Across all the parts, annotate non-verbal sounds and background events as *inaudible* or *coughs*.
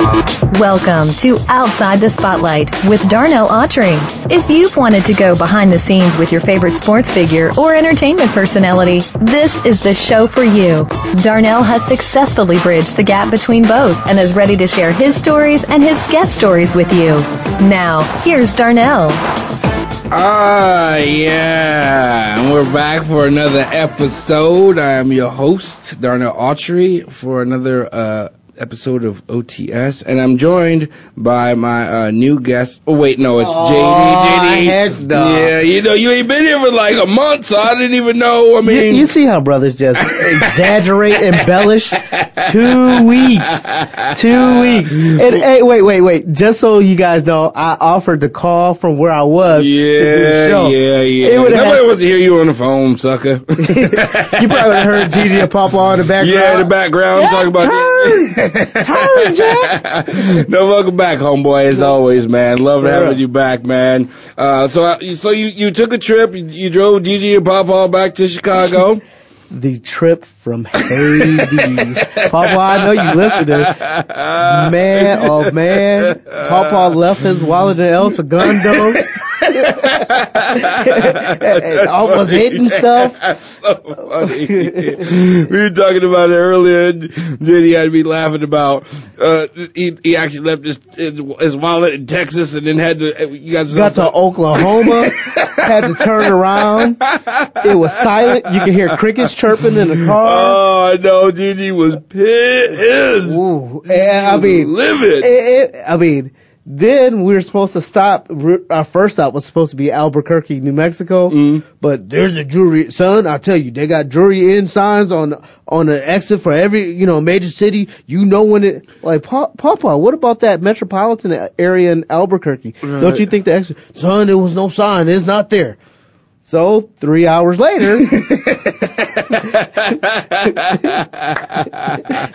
Welcome to Outside the Spotlight with Darnell Autry. If you've wanted to go behind the scenes with your favorite sports figure or entertainment personality, this is the show for you. Darnell has successfully bridged the gap between both and is ready to share his stories and his guest stories with you. Now, here's Darnell. Ah, yeah. And we're back for another episode. I am your host, Darnell Autry, for another uh, episode of OTS, and I'm joined by my uh, new guest. Oh wait, no, it's JD. JD. heck no. Yeah, you know, you ain't been here for like a month, so I didn't even know. I mean, you see how brothers just exaggerate, embellish. Two weeks, two weeks. And hey, wait, wait, wait. Just so you guys know, I offered to call from where I was to do the yeah, show. yeah, yeah. Would've Nobody wants to hear you on the phone, sucker. *laughs* You probably heard Gigi and Papa in the background. *laughs* Yeah, in the background Yeah, talking about turn, Jack. no, welcome back, homeboy. As always, man. Love Yeah. having you back, man. Uh, so, uh, so you you took a trip. You, you drove Gigi and Papa back to Chicago. *laughs* The trip from Hades. *laughs* Papa, I know you listen listening. Man, oh man. Papa left his wallet in El Segundo. *laughs* Almost hitting stuff. That's so funny. *laughs* we were talking about it earlier. and Jenny had me laughing about. Uh, he he actually left his his, wallet in Texas and then had to. You guys Got to Oklahoma, had to turn around. It was silent. You could hear crickets chirping in the car. Oh, I know. Gigi was pissed. Ooh, and I mean, livid. it, it, I mean, then we were supposed to stop. Our first stop was supposed to be Albuquerque, New Mexico. Mhm. But there's a jury, son. I tell you, they got jury in signs on on the exit for every you know major city. You know when it like Pa- Papa. What about that metropolitan area in Albuquerque? Don't you think the exit, son? There was no sign. It's not there. So three hours later, *laughs*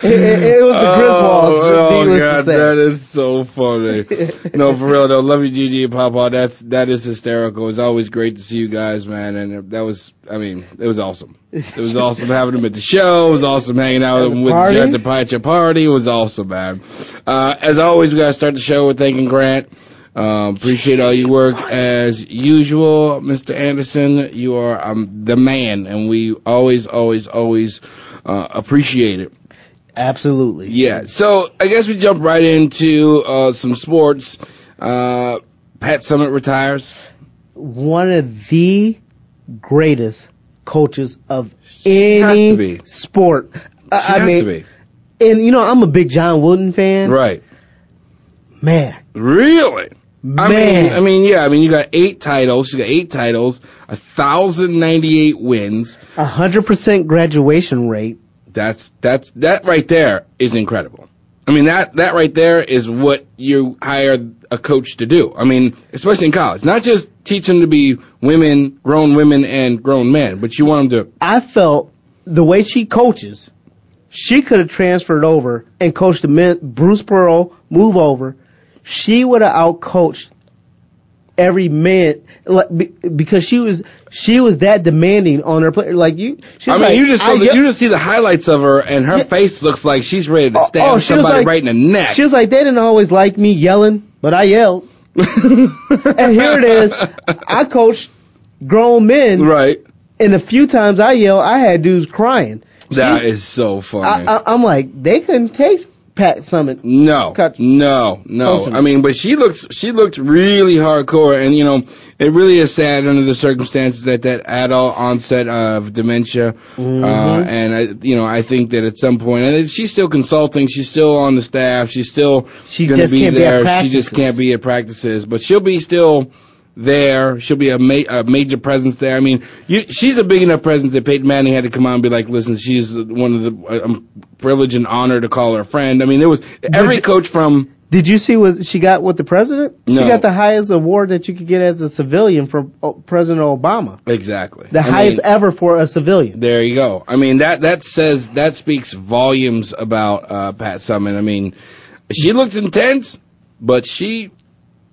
it, it- was the Griswolds. Oh, to God, that is so funny. *laughs* no, for real though, love you, Gigi and Papa. That's that is hysterical. It's always great to see you guys, man. And that was, I mean, it was awesome. It was awesome having them at the show. It was awesome hanging out At with party? at the Pie party. It was awesome, man. Uh, as always, we gotta start the show with thanking Grant. Um, appreciate all your work as usual, Mr. Anderson. You are um, the man, and we always, always, always uh, appreciate it. Absolutely. Yeah. So I guess we jump right into uh, some sports. Uh, Pat Summitt retires. One of the greatest coaches of She has to any be. sport. I, I has mean, to be. and you know, I'm a big John Wooden fan. Right. Man, Really? I mean, I mean, yeah. I mean, you got eight titles. You got eight titles. A thousand ninety-eight wins. A hundred percent graduation rate. That's that's that right there is incredible. I mean that that right there is what you hire a coach to do. I mean, especially in college, not just teach them to be women, grown women, and grown men, but you want them to I felt the way she coaches, she could have transferred over and coached the men. Bruce Pearl move over. She would have outcoached every man like, because she was she was that demanding on her player. Like you, she I mean, like, you just saw the, you just see the highlights of her, and her Yeah. face looks like she's ready to Oh, stab oh, somebody like- right in the neck. She was like, they didn't always like me yelling, but I yelled. *laughs* and here it is. I coached grown men, right. and a few times I yelled, I had dudes crying. That She- is so funny. I, I, I'm like, they couldn't take Pat Summitt. No, Cut- no, no. I mean, but she looks, she looked really hardcore, and you know, it really is sad under the circumstances that that adult onset of dementia, Mm-hmm. uh, and I, you know, I think that at some point, and she's still consulting, she's still on the staff, she's still She gonna just be can't be at there, she just can't be at practices, but she'll be still there. She'll be a, ma- a major presence there. I mean, you, she's a big enough presence that Peyton Manning had to come out and be like, "Listen, she's one of the I'm privileged and honored to call her a friend." I mean, there was every coach from Did you see what she got with the president? She No. got the highest award that you could get as a civilian from oh, President Obama. exactly The I highest mean, ever for a civilian. There you go. I mean that that says that speaks volumes about uh, Pat Summitt. I mean, she looks intense, but she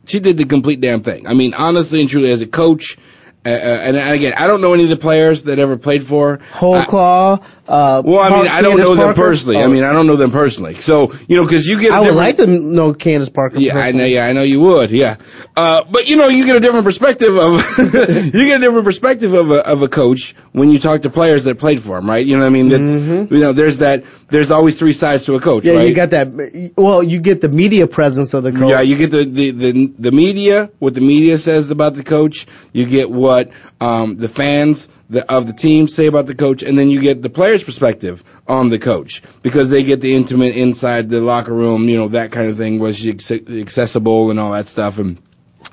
she did the complete damn thing. I mean, honestly and truly, as a coach, uh, uh, and, and again, I don't know any of the players that ever played for. Holdsclaw. Uh, well, I mean, I don't know them Parker. personally. I Oh, mean, I don't know them personally. So you know, because you get a I would like to know Candace Parker. Yeah, I know. Yeah, I know you would. Yeah, uh, but you know, you get a different perspective of *laughs* you get a different perspective of a of a coach when you talk to players that played for him, right? You know what I mean? That's you know, there's that. There's always three sides to a coach, Mm-hmm. Yeah, right? you got that. Well, you get the media presence of the coach. Yeah, you get the, the, the, the media, what the media says about the coach. You get what um, the fans of the team say about the coach, and then you get the player's perspective on the coach because they get the intimate inside the locker room, you know, that kind of thing. Was accessible and all that stuff? And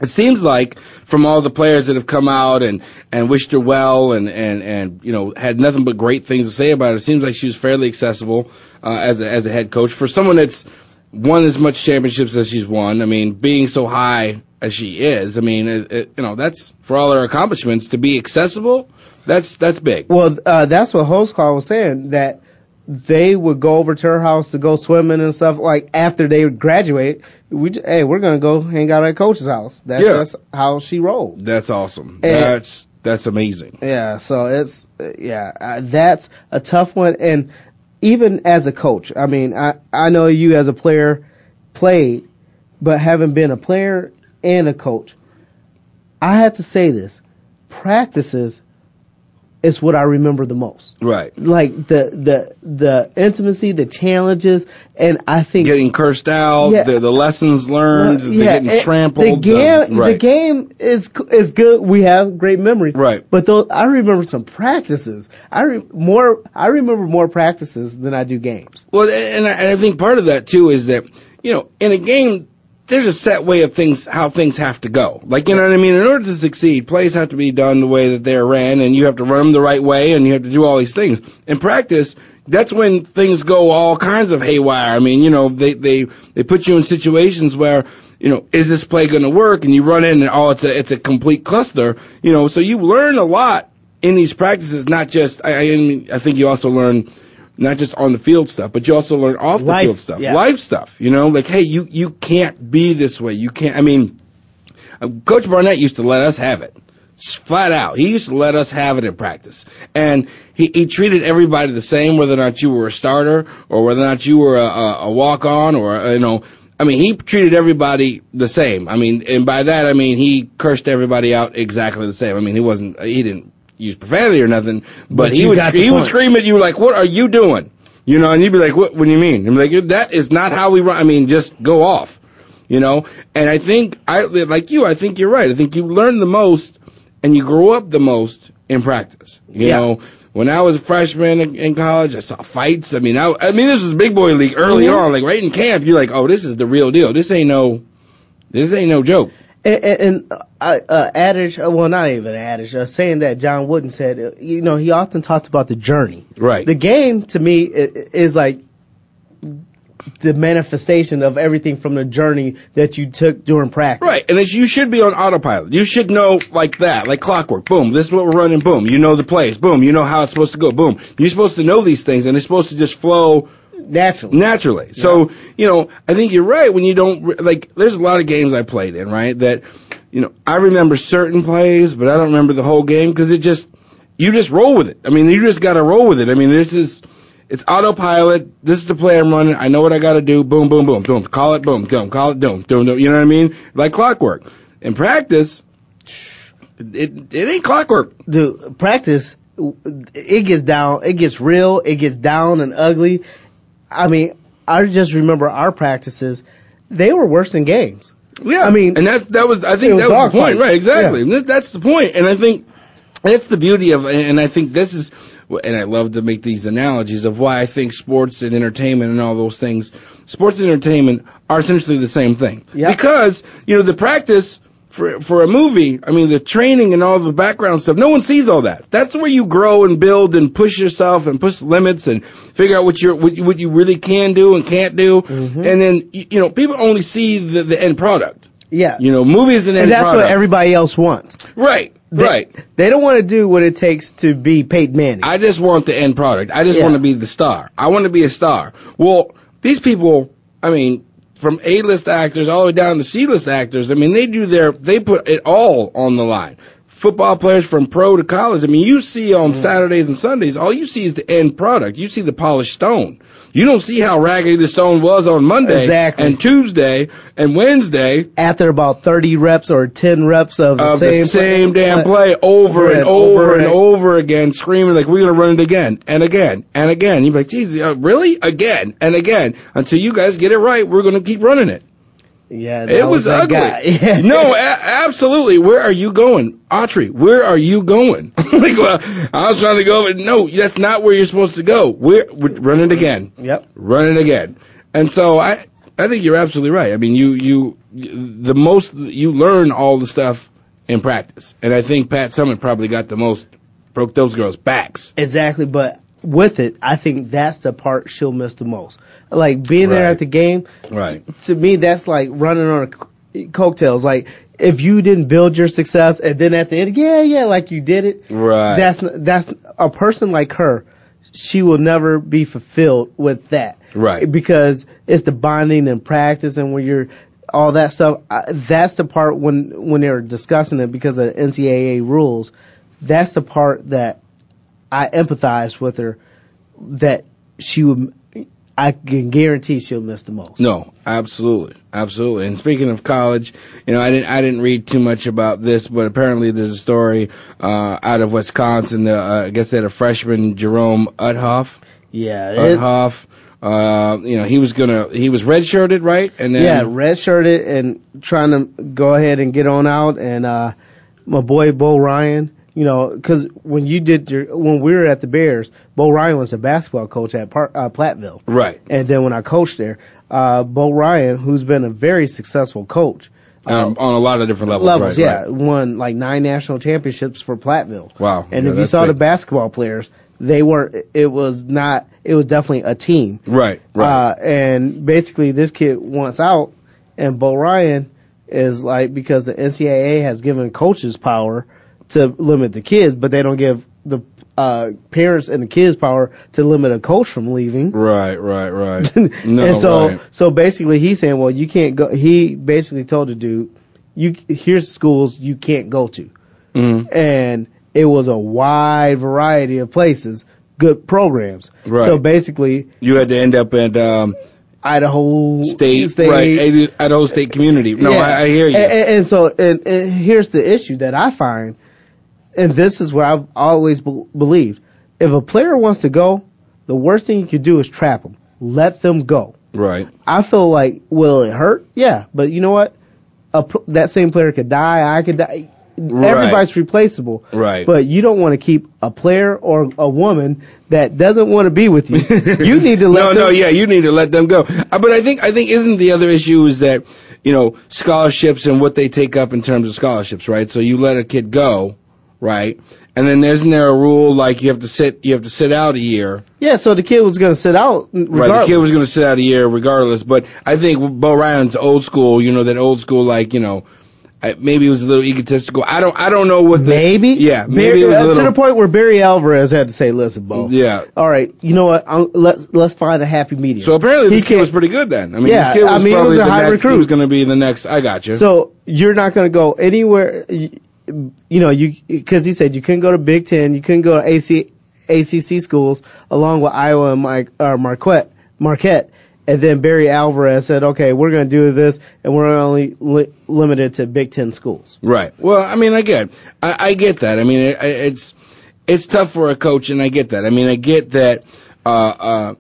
it seems like from all the players that have come out and and wished her well and and and you know had nothing but great things to say about her, it seems like she was fairly accessible uh, as a, as a head coach for someone that's won as much championships as she's won. I mean, being so high as she is, I mean, it, it, you know, that's for all her accomplishments to be accessible. That's that's big. Well, uh, that's what Host was saying that they would go over to her house to go swimming and stuff. Like after they graduate, we hey, we're gonna go hang out at Coach's house. That's, Yeah. that's how she rolled. That's awesome. And- that's that's amazing. Yeah, so it's yeah, uh, that's a tough one. And even as a coach, I mean, I I know you as a player played, but having been a player and a coach, I have to say this: practices is what I remember the most. Right. Like the the the intimacy, the challenges, and I think Getting cursed out, Yeah. the the lessons learned, the getting trampled. The game, uh, right. the game is is good. We have great memories, Right. But those, I remember some practices. I re, more. I remember more practices than I do games. Well, and I, and I think part of that too is that you know in a game there's a set way of things how things have to go. Like you know what I mean. In order to succeed, plays have to be done the way that they're ran, and you have to run them the right way, and you have to do all these things. In practice, that's when things go all kinds of haywire. I mean, you know, they they they put you in situations where. You know, is this play going to work? And you run in, and oh, it's a it's a complete cluster. You know, so you learn a lot in these practices. Not just I, I, mean, I think you also learn not just on the field stuff, but you also learn off the Life, field stuff, yeah. life stuff. You know, like hey, you you can't be this way. You can't. I mean, Coach Barnett used to let us have it. Flat out, he used to let us have it in practice, and he, he treated everybody the same, whether or not you were a starter or whether or not you were a, a, a walk on or uh, you know. I mean, he treated everybody the same. I mean, and by that I mean he cursed everybody out exactly the same. I mean, he wasn't, he didn't use profanity or nothing, but, But he would he would scream at you like, "What are you doing?" You know, and you'd be like, "What? What do you mean?" I'm like, "That is not how we run." I mean, just go off. You know, and I think I like you. I think you're right. I think you learn the most and you grow up the most in practice. You Yeah. know, when I was a freshman in, in college, I saw fights. I mean, I, I mean, this was big boy league early Mhm. on. Like right in camp, you're like, "Oh, this is the real deal. This ain't no, this ain't no joke." And, uh, uh, adage, uh, well, not even adage, uh, saying that John Wooden said, uh, you know, he often talked about the journey. Right. The game to me is like the manifestation of everything from the journey that you took during practice. Right, and it's, you should be on autopilot. You should know like that, like clockwork. Boom, this is what we're running. Boom, you know the plays. Boom, you know how it's supposed to go. Boom, you're supposed to know these things, and it's supposed to just flow Naturally. naturally. So you know, I think you're right when you don't like. There's a lot of games I played in, right? That you know, I remember certain plays, but I don't remember the whole game because it just you just roll with it. I mean, you just got to roll with it. I mean, this is it's autopilot. This is the play I'm running. I know what I got to do. Boom, boom, boom, boom. Call it, boom, boom. Call it, boom, boom, boom. You know what I mean? Like clockwork. In practice, it it ain't clockwork. Dude, practice, it gets down, it gets real, it gets down and ugly. I mean, I just remember our practices; they were worse than games. Yeah, I mean, and that that was I think was that was the point, right? Exactly. Yeah. That's the point, and I think that's the beauty of, and I think this is, and I love to make these analogies of why I think sports and entertainment and all those things, sports and entertainment are essentially the same thing. Yeah. Because you know the practice. For, for a movie, I mean, the training and all the background stuff, no one sees all that. That's where you grow and build and push yourself and push limits and figure out what you're, what, you- what you really can do and can't do. Mm-hmm. And then, you you know, people only see the, the end product. Yeah, You know, movies and, end product. That's product. what everybody else wants. Right, They, right. They don't want to do what it takes to be Peyton Manning. I just want the end product. I just Yeah. want to be the star. I want to be a star. Well, these people, I mean, from A-list actors all the way down to C-list actors, I mean, they do their, they put it all on the line. Football players from pro to college. I mean, you see on Saturdays and Sundays, all you see is the end product. You see the polished stone. You don't see how raggedy the stone was on Monday Exactly. and Tuesday and Wednesday After about 30 reps or 10 reps of the of same, the same play- damn play over and and over over and and- over again, screaming like we're gonna run it again and again and again. You're like, geez, uh, really? Again and again until you guys get it right. We're gonna keep running it. Yeah, It was, that ugly. *laughs* Yeah. no, a- absolutely. Where are you going, Autry? Where are you going? *laughs* like, well, I was trying to go, but no, that's not where you're supposed to go. We're, we're run it again Yep. run it again. And so I, I think you're absolutely right. I mean, you, you, the most, you learn all the stuff in practice. And I think Pat Summitt probably got the most, broke those girls' backs. Exactly, but with it, I think that's the part she'll miss the most. Like being there at the game, Right. to me, that's like running on a c- coattails. Like if you didn't build your success and then at the end, yeah, yeah, like you did it. Right. That's that's a person like her. She will never be fulfilled with that. Right. Because it's the bonding and practice and when you're all that stuff. I, that's the part when when they're discussing it because of NCAA rules. That's the part that I empathize with her. That she would. I can guarantee she'll miss the most. No, absolutely, absolutely. And speaking of college, you know, I didn't, I didn't read too much about this, but apparently there's a story, uh, out of Wisconsin, the, uh, I guess they had a freshman, Jerome Uthoff, Yeah. Uthoff, uh, you know, he was gonna, he was redshirted, right? And then, yeah, redshirted and trying to go ahead and get on out. And uh, my boy Bo Ryan, you know, because when you did your when we were at the Bears, Bo Ryan was a basketball coach at Par- uh, Platteville, right. and then when I coached there, uh, Bo Ryan, who's been a very successful coach, Um, on a lot of different levels. levels, right, yeah, right. won like nine national championships for Platteville. Wow. And Yeah, if you saw the basketball players, they weren't. It was not. It was definitely a team. Right, right. Uh, and basically, this kid wants out, and Bo Ryan is like because the NCAA has given coaches power to limit the kids, but they don't give the uh, parents and the kids power to limit a coach from leaving. right, right, right. *laughs* No, and so, right. so basically, he's saying, well, you can't go. He basically told the dude, you here's schools you can't go to, Mhm. and it was a wide variety of places, good programs. Right. So basically, You had to end up at, um, Idaho state, State right, Idaho State Community. No, Yeah. I, I hear you. And, and, and so, and, and here's the issue that I find, and this is what I've always be- believed: if a player wants to go, the worst thing you can do is trap them. Let them go. right. I feel like, will it hurt? Yeah, but you know what? A, that same player could die. I could die. Right. Everybody's replaceable. Right. But you don't want to keep a player or a woman that doesn't want to be with you. you *laughs* need to let no, them. no, no, yeah, you need to let them go. Uh, but I think, I think, isn't the other issue is that, you know, scholarships and what they take up in terms of scholarships, right? So you let a kid go, right? And then isn't there a rule like you have to sit, you have to sit out a year, Yeah, so the kid was going to sit out. Regardless. right? The kid was going to sit out a year regardless. But I think Bo Ryan's old school, you know, that old school, like, you know, maybe it was a little egotistical. I don't, I don't know what the, Maybe. yeah, maybe Barry- it was a uh, little, to the point where Barry Alvarez had to say, "Listen, Bo. yeah. All right, you know what? I'm, let's let's find a happy medium." So apparently He kid was pretty good then. I mean, Yeah, this kid I mean, he was the next, he was going to be the next, I got you. So you're not going to go anywhere. You, know, you because he said you couldn't go to Big Ten, you couldn't go to AC, ACC schools along with Iowa and Mike, uh, Marquette, Marquette. And then Barry Alvarez said, "Okay, we're going to do this, and we're only li- limited to Big Ten schools." Right. Well, I mean, I get, I, I get that. I mean, it, it's, it's tough for a coach, and I get that. I mean, I get that. Uh, uh,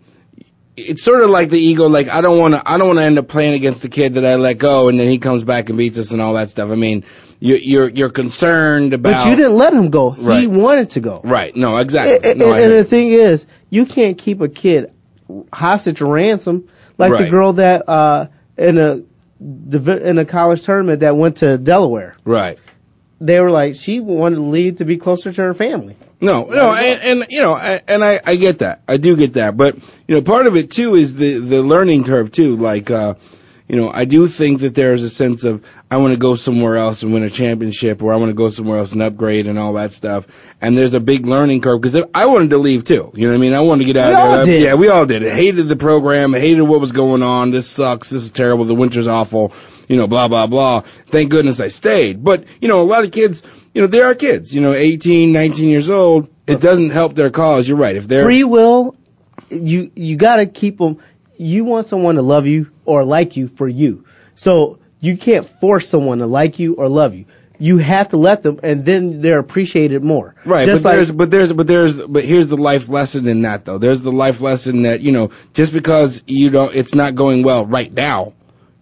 it's sort of like the ego. Like I don't want to, I don't want to end up playing against the kid that I let go, and then he comes back and beats us and all that stuff. I mean, you, you're you're concerned about. But you didn't let him go. Right. He wanted to go. Right. No. Exactly. And, no, I and the thing is, you can't keep a kid hostage ransom like the girl that uh in a in a college tournament that went to Delaware. right. They were like she wanted to leave to be closer to her family. No, no, and, and you know, I, and I, I get that. I do get that. But you know, part of it too is the the learning curve too. Like, uh, you know, I do think that there is a sense of I want to go somewhere else and win a championship, or I want to go somewhere else and upgrade and all that stuff. And there's a big learning curve because I wanted to leave too. You know what I mean? I wanted to get out We of all there. did. Yeah, we all did. I hated the program. I hated what was going on. This sucks. This is terrible. The winter's awful. You know, blah blah blah. Thank goodness I stayed. But you know, a lot of kids, you know, they are kids. You know, 18, 19 years old. It doesn't help their cause. You're right. If they're Free will, you you got to keep them. You want someone to love you or like you for you. So you can't force someone to like you or love you. You have to let them, and then they're appreciated more. Right, Just but like there's but there's but there's but here's the life lesson in that though. There's the life lesson that you know just because you don't it's not going well right now,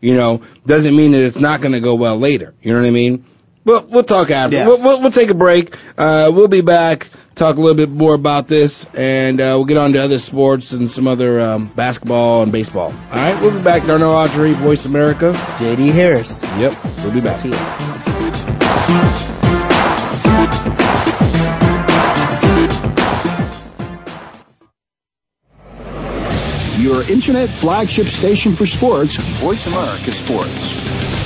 you know, doesn't mean that it's not going to go well later. You know what I mean? Well, we'll talk after. Yeah. We'll, we'll we'll take a break. Uh, we'll be back. Talk a little bit more about this, and uh, we'll get on to other sports and some other um, basketball and baseball. All right, we'll be back. Darnell Autry, Voice America. JD Harris. Yep, we'll be back. TS. Your internet flagship station for sports, Voice America Sports.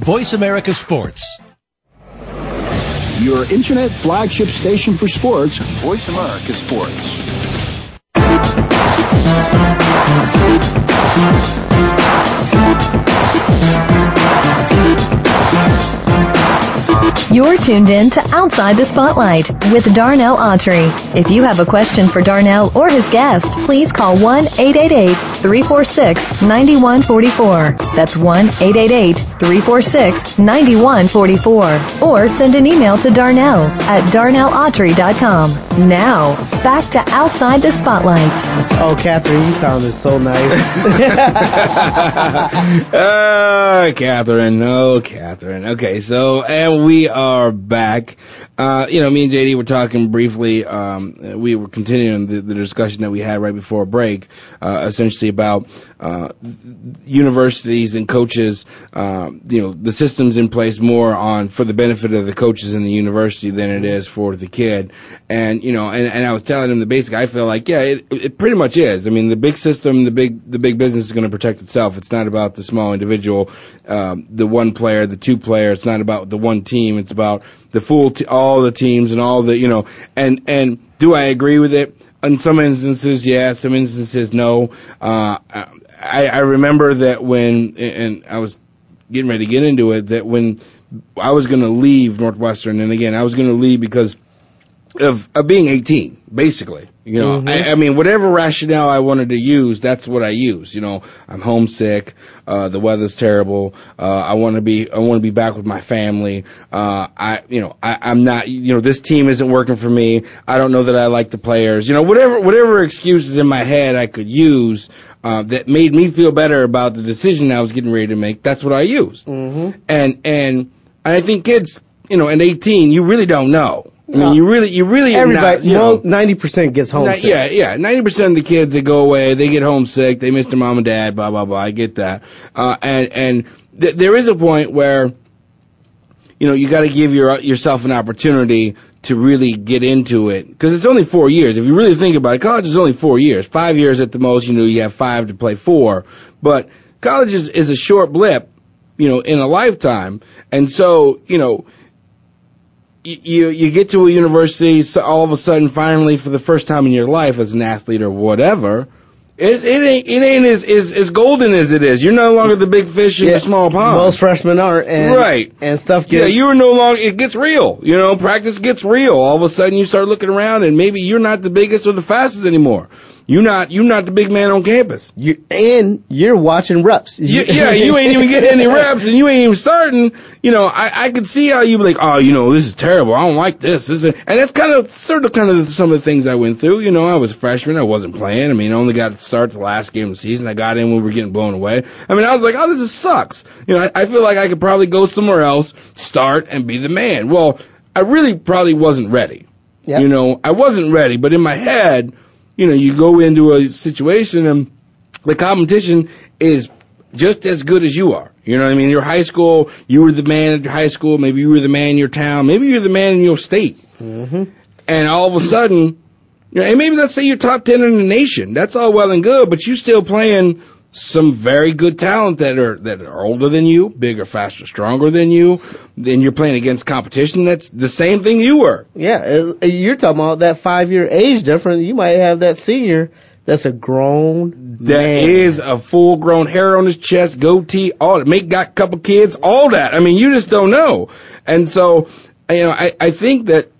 Voice America Sports. Your internet flagship station for sports, Voice America Sports. You're tuned in to Outside the Spotlight with Darnell Autry. If you have a question for Darnell or his guest, please call 1-888-346-9144. That's 1-888-346-9144. Or send an email to Darnell at darnellautry.com. Now, back to Outside the Spotlight. Oh, Catherine, you sounded so nice. *laughs* *laughs* Oh, Catherine. No, Catherine. Okay, so, and we are back. Uh, you know, me and JD were talking briefly, um, we were continuing the, the discussion that we had right before break, uh, essentially about, uh, universities and coaches, um, you know, the system's in place more on, for the benefit of the coaches in the university than it is for the kid. And, you know, and, and I was telling him the basic, I feel like, yeah, it, it pretty much is. I mean, the big system, the big, the big business is going to protect itself. It's not about the small individual, um, the one player, the two player. It's not about the one team. It's about the full, t- all the teams and all the, you know, and, and do I agree with it? In some instances, yes. Some instances, no. Uh, I, I remember that when, and I was getting ready to get into it, that when I was going to leave Northwestern, and again, I was going to leave because of, of being 18, basically. You know, I, I mean, whatever rationale I wanted to use, that's what I use. You know, I'm homesick. Uh, the weather's terrible. Uh, I want to be, I want to be back with my family. Uh, I, you know, I, I'm not, you know, this team isn't working for me. I don't know that I like the players. You know, whatever, whatever excuses in my head I could use, uh, that made me feel better about the decision I was getting ready to make. That's what I used. hmm And, and, and I think kids, you know, at 18, you really don't know. I mean, you really, you really, Everybody, not, you know, ninety percent gets homesick. Yeah, yeah. Ninety percent of the kids that go away, they get homesick, they miss their mom and dad, blah blah blah. I get that, uh, and and th- there is a point where, you know, you got to give your yourself an opportunity to really get into it because it's only four years. If you really think about it, college is only four years. Five years at the most. You know, you have five to play four, but college is is a short blip, you know, in a lifetime, and so you know you you get to a university so all of a sudden finally for the first time in your life as an athlete or whatever it, it ain't it ain't as, as as golden as it is. You're no longer the big fish in Yeah, the small pond. Most freshmen aren't, and Right. and stuff gets yeah you are no longer it gets real you know practice gets real. All of a sudden you start looking around and maybe you're not the biggest or the fastest anymore you're not you're not the big man on campus you, and you're watching reps. you, yeah, *laughs* you ain't even getting any reps and you ain't even starting. You know, I, I could see how you be like, oh, you know, this is terrible. I don't like this. this is, and that's kind of sort of kind of some of the things I went through. You know, I was a freshman. I wasn't playing. I mean, I only got to start the last game of the season. I got in when we were getting blown away. I mean, I was like, oh, this is sucks. You know, I, I feel like I could probably go somewhere else, start, and be the man. Well, I really probably wasn't ready. Yep. You know, I wasn't ready, but in my head, you know, you go into a situation and the competition is just as good as you are. You know what I mean? Your high school, you were the man at your high school, maybe you were the man in your town, maybe you're the man in your state. hmm And all of a sudden, you know, and maybe let's say you're top 10 in the nation. That's all well and good, but you still playing some very good talent that are that are older than you, bigger, faster, stronger than you. Then you're playing against competition that's the same thing you were. Yeah, you're talking about that five year age difference. You might have that senior that's a grown That man. is a full grown hair on his chest, goatee, all that. Make got a couple kids, all that. I mean, you just don't know. And so, you know, I, I think that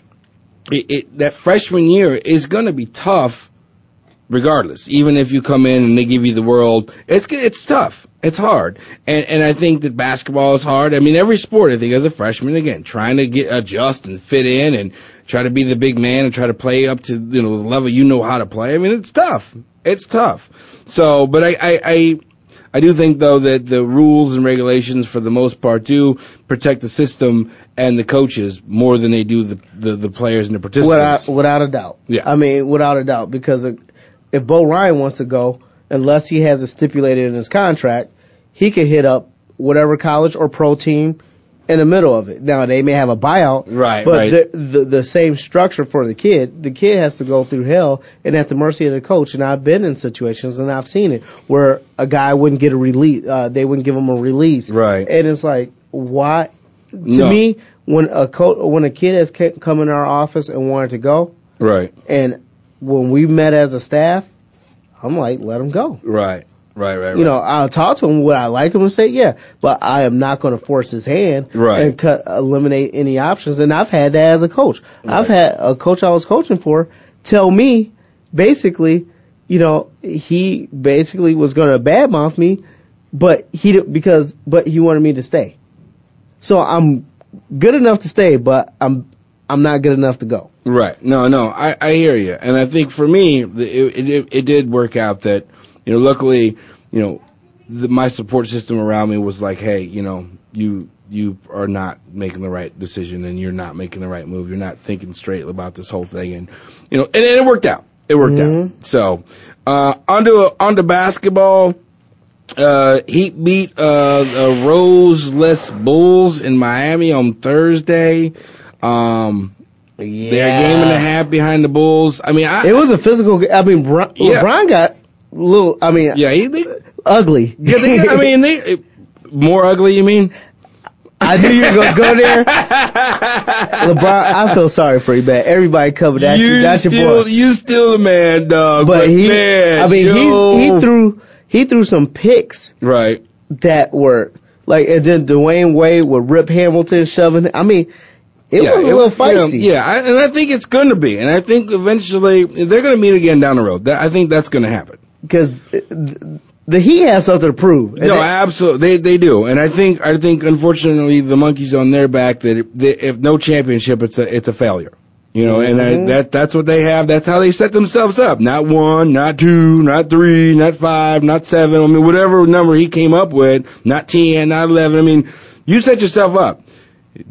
it, it, that freshman year is going to be tough regardless. Even if you come in and they give you the world, it's it's tough. It's hard, and and I think that basketball is hard. I mean, every sport. I think as a freshman, again, trying to get adjust and fit in and try to be the big man and try to play up to you know the level you know how to play. I mean, it's tough. It's tough. So, but I I. I I do think though that the rules and regulations for the most part do protect the system and the coaches more than they do the the, the players and the participants. Without, without a doubt. Yeah. I mean, without a doubt, because uh, if Bo Ryan wants to go, unless he has it stipulated in his contract, he could hit up whatever college or pro team in the middle of it. Now they may have a buyout, Right, But right. The, the the same structure for the kid. The kid has to go through hell and at the mercy of the coach. And I've been in situations and I've seen it where a guy wouldn't get a release. Uh, they wouldn't give him a release, Right. And it's like, why? To No. me, when a co- when a kid has come in our office and wanted to go, Right, and when we met as a staff, I'm like, let him go. right, right, right. You know, I'll talk to him. Would I like him to say yeah? But I am not going to force his hand Right. and cut, eliminate any options. And I've had that as a coach. I've had a coach I was coaching for tell me, basically, you know, he basically was going to badmouth me, but he because but he wanted me to stay. So I'm good enough to stay, but I'm I'm not good enough to go. Right. No, no, I, I hear you. And I think for me, it, it, it did work out that, you know, luckily, you know, the, my support system around me was like, hey, you know, you, you are not making the right decision and you're not making the right move. You're not thinking straight about this whole thing. And, you know, and, and it worked out. It worked out. So, uh, onto, onto basketball. Uh, Heat beat, uh, the Rose-less Bulls in Miami on Thursday. Um, Yeah, they're a game and a half behind the Bulls. I mean, I, It was a physical. I mean, Bron- Yeah. LeBron got a little. I mean, yeah, he, they, ugly. yeah, they, I mean, they more ugly. You mean? I knew you were gonna go there. *laughs* LeBron, I feel sorry for you, man. Everybody covered that. you That's your still, boy. you still a man, dog. But he, man, I mean, yo. he he threw he threw some picks right. that were like, and then Dwyane Wade would rip Hamilton shoving. I mean, it yeah, was a it little was, you know, feisty. yeah, I, and I think it's going to be, and I think eventually they're going to meet again down the road. That, I think that's going to happen. because the, the Heat has something to prove. No, absolutely, they they do, and I think I think unfortunately the monkeys on their back that if, if no championship, it's a it's a failure. You know, and I, Mhm. that that's what they have. That's how they set themselves up. Not one, not two, not three, not five, not seven. I mean, whatever number he came up with, not ten, not eleven. I mean, you set yourself up.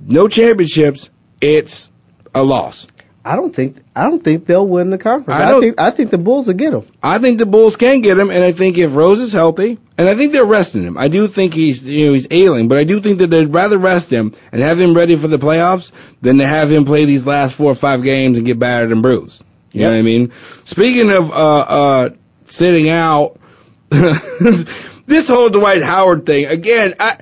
No championships. It's a loss. I don't think I don't think they'll win the conference. I I, think I think the Bulls will get them. I think the Bulls can get him, and I think if Rose is healthy, and I think they're resting him. I do think he's you know he's ailing, but I do think that they'd rather rest him and have him ready for the playoffs than to have him play these last four or five games and get battered and bruised. You know what I mean? Speaking of uh uh sitting out, *laughs* this whole Dwight Howard thing again. I.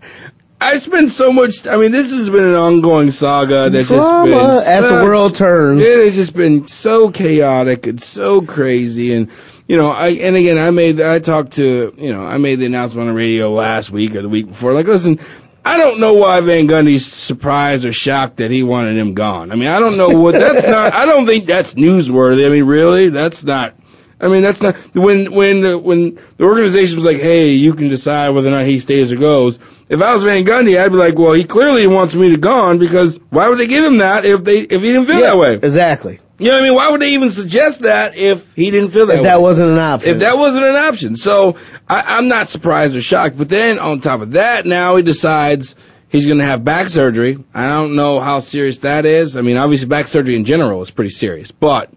I spend so much. I mean, this has been an ongoing saga that's Drama just been as the world turns. It has just been so chaotic and so crazy, and you know, I and again, I made I talked to you know, I made the announcement on the radio last week or the week before. Like, listen, I don't know why Van Gundy's surprised or shocked that he wanted him gone. I mean, I don't know what that's not. I don't think that's newsworthy. I mean, really, that's not. I mean, that's not when when the when the organization was like, "Hey, you can decide whether or not he stays or goes." If I was Van Gundy, I'd be like, "Well, he clearly wants me to gone because why would they give him that if they if he didn't feel that way?" Exactly. You know what I mean? Why would they even suggest that if he didn't feel that If way? that wasn't an option. if that wasn't an option. So I, I'm not surprised or shocked. But then on top of that, now he decides he's going to have back surgery. I don't know how serious that is. I mean, obviously back surgery in general is pretty serious, but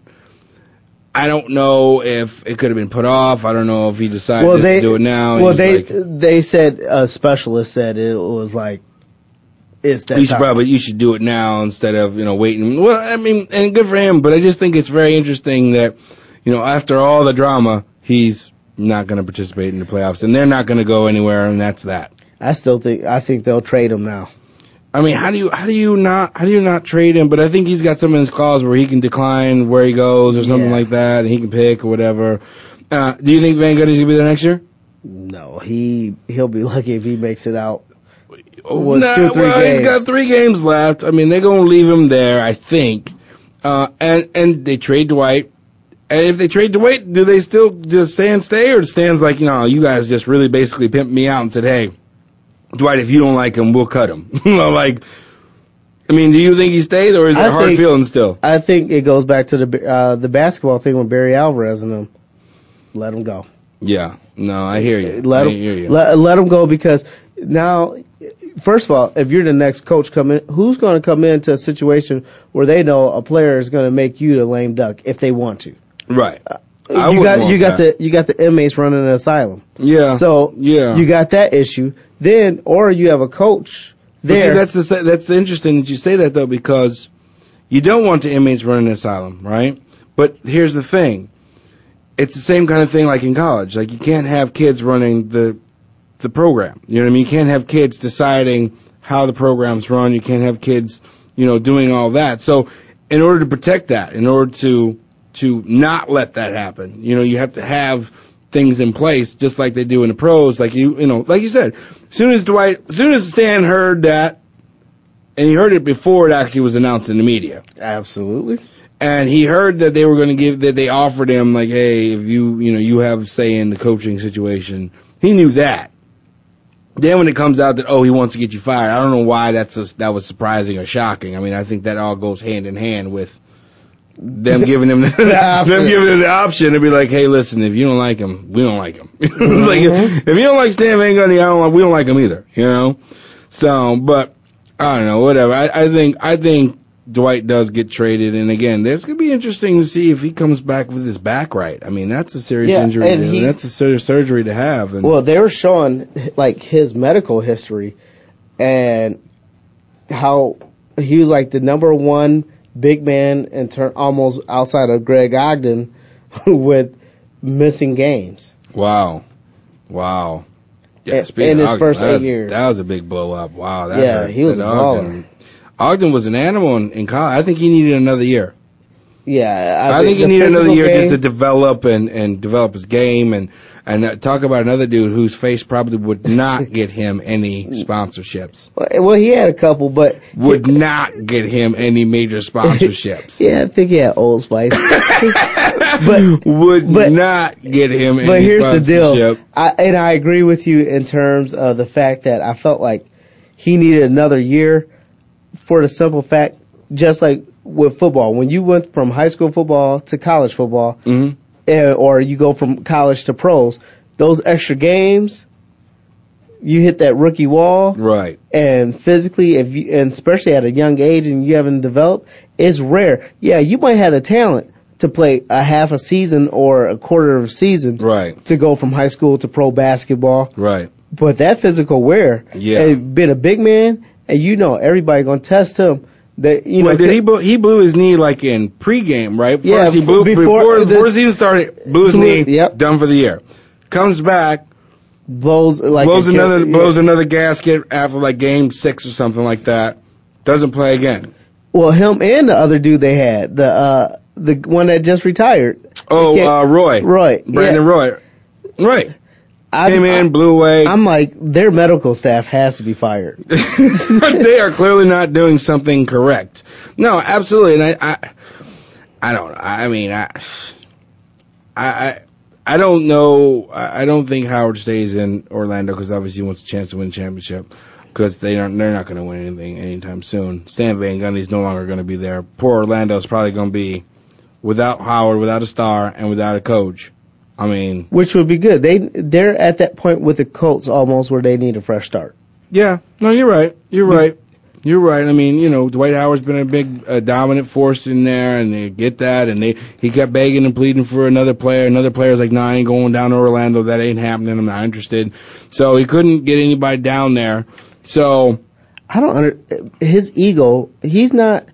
I don't know if it could have been put off. I don't know if he decided well, they to do it now. Well, they like, they said a specialist said it was like it's that you should probably you should do it now instead of you know waiting. Well, I mean, and good for him, but I just think it's very interesting that you know after all the drama, he's not going to participate in the playoffs, and they're not going to go anywhere, and that's that. I still think I think they'll trade him now. I mean, how do you how do you not how do you not trade him? But I think he's got some in his clause where he can decline where he goes or something Yeah. like that, and he can pick or whatever. Uh, do you think Van Gundy's gonna be there next year? No, he he'll be lucky if he makes it out. Oh, Well, nah, two well, he's games. got three games left. I mean, they're gonna leave him there, I think. Uh, and and they trade Dwight. And if they trade Dwight, do they still does Stan stay, or Stan's like, you know, you guys just really basically pimped me out and said, hey, Dwight, if you don't like him, we'll cut him. *laughs* Like, I mean, do you think he stays, or is I it hard think- feeling still? I think it goes back to the uh, the basketball thing with Barry Alvarez and them. Let him go. Yeah, no, I hear you. Let I him hear you. let, let him go because now, first of all, if you're the next coach coming, who's going to come into a situation where they know a player is going to make you the lame duck if they want to? right. I you got you got that. the you got the inmates running an asylum. yeah. So yeah, you got that issue. Then, or you have a coach But see, there. that's the that's the interesting that you say that though because you don't want the inmates running an asylum, right? But here's the thing: it's the same kind of thing like in college. Like you can't have kids running the the program. You know what I mean? You can't have kids deciding how the program's run. You can't have kids, you know, doing all that. So in order to protect that, in order to to not let that happen, you know, you have to have things in place just like they do in the pros. Like you, you know, like you said, as soon as Dwight, as soon as Stan heard that, and he heard it before it actually was announced in the media, Absolutely. and he heard that they were going to give that they offered him like, hey, if you, you know, you have say in the coaching situation, he knew that. Then when it comes out that oh he wants to get you fired, I don't know why that's a, that was surprising or shocking. I mean, I think that all goes hand in hand with them giving him the, *laughs* them giving him the option to be like, hey, listen, if you don't like him, we don't like him. *laughs* It's mm-hmm. like if, if you don't like Stan Van Gundy, I don't like, we don't like him either. You know. So, but I don't know, whatever. I, I think I think Dwight does get traded, and again, that's gonna be interesting to see if he comes back with his back right. I mean, that's a serious Yeah, injury. and to- he- that's a serious surgery to have. And Well, they were showing like his medical history and how he was like the number one big man and turn almost outside of Greg Oden *laughs* with missing games. wow, wow. Yeah, In- his Oden, first eight was, years. that was a big blow up. Wow, that Yeah, hurt. he was That a Oden, Oden was an animal in, in college. I think he needed another year. Yeah, I, think he needed another year game- just to develop and and develop his game and and uh, talk about another dude whose face probably would *laughs* not get him any sponsorships. Well, he had a couple, but Would not get him any major *laughs* sponsorships. yeah, I think he had Old Spice. *laughs* but Would But- not get him any but here's the deal. I, and I agree with you in terms of the fact that I felt like he needed another year for the simple fact, just like with football, when you went from high school football to college football, Mhm. Eh, or you go from college to pros, those extra games you hit that rookie wall, Right. and physically, if you, and especially at a young age and you haven't developed, it's rare. Yeah, you might have the talent to play a half a season or a quarter of a season Right. to go from high school to pro basketball, Right. but that physical wear, Yeah. and being a big man, and you know everybody gonna test him. That you know, well, did he blew, he blew his knee like in pregame, right? Yeah, he blew before before, this- before the season started, blew his Blew- knee, yep. done for the year. Comes back, blows like blows another yeah. blows another gasket after like game six or something like that. Doesn't play again. Well, him and the other dude they had, the uh the one that just retired. Oh, uh, Roy, Roy, Brandon yeah. Roy, right? I, Came in, blew away. I'm like, their medical staff has to be fired. *laughs* they are clearly not doing something correct. No, absolutely, and I, I, I don't. I mean, I, I, I, don't know. I don't think Howard stays in Orlando because obviously he wants a chance to win a championship. Because they don't, they're not going to win anything anytime soon. Stan Van Gundy's no longer going to be there. Poor Orlando's probably going to be without Howard, without a star, and without a coach. I mean, Which would be good. They they're at that point with the Colts almost where they need a fresh start. Yeah, no, you're right. You're right. You're right. I mean, you know, Dwight Howard's been a big uh, dominant force in there, and they get that. And they he kept begging and pleading for another player. Another player's like, "Nah, I ain't going down to Orlando. That ain't happening. I'm not interested." So he couldn't get anybody down there. So I don't under his ego. He's not.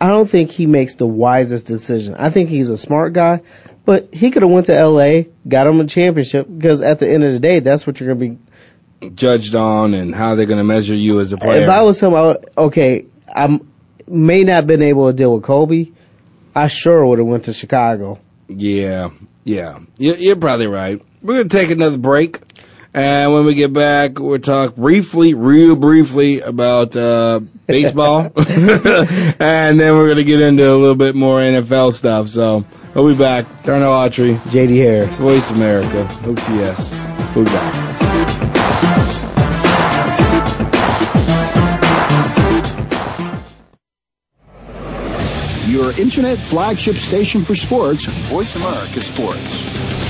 I don't think he makes the wisest decision. I think he's a smart guy, but he could have went to L.A., got him a championship because at the end of the day, that's what you're gonna be. judged on and how they're going to measure you as a player. If I was him, I would, okay, I may not have been able to deal with Kobe. I sure would have went to Chicago. Yeah, yeah, you're, you're probably right. We're gonna take another break, and when we get back, we'll talk briefly, real briefly, about uh, baseball, *laughs* *laughs* and then we're gonna get into a little bit more NFL stuff. So we'll be back. Darnell Autry, J.D. Harris. Voice America, OTS. We'll be back. Your internet flagship station for sports, Voice America Sports.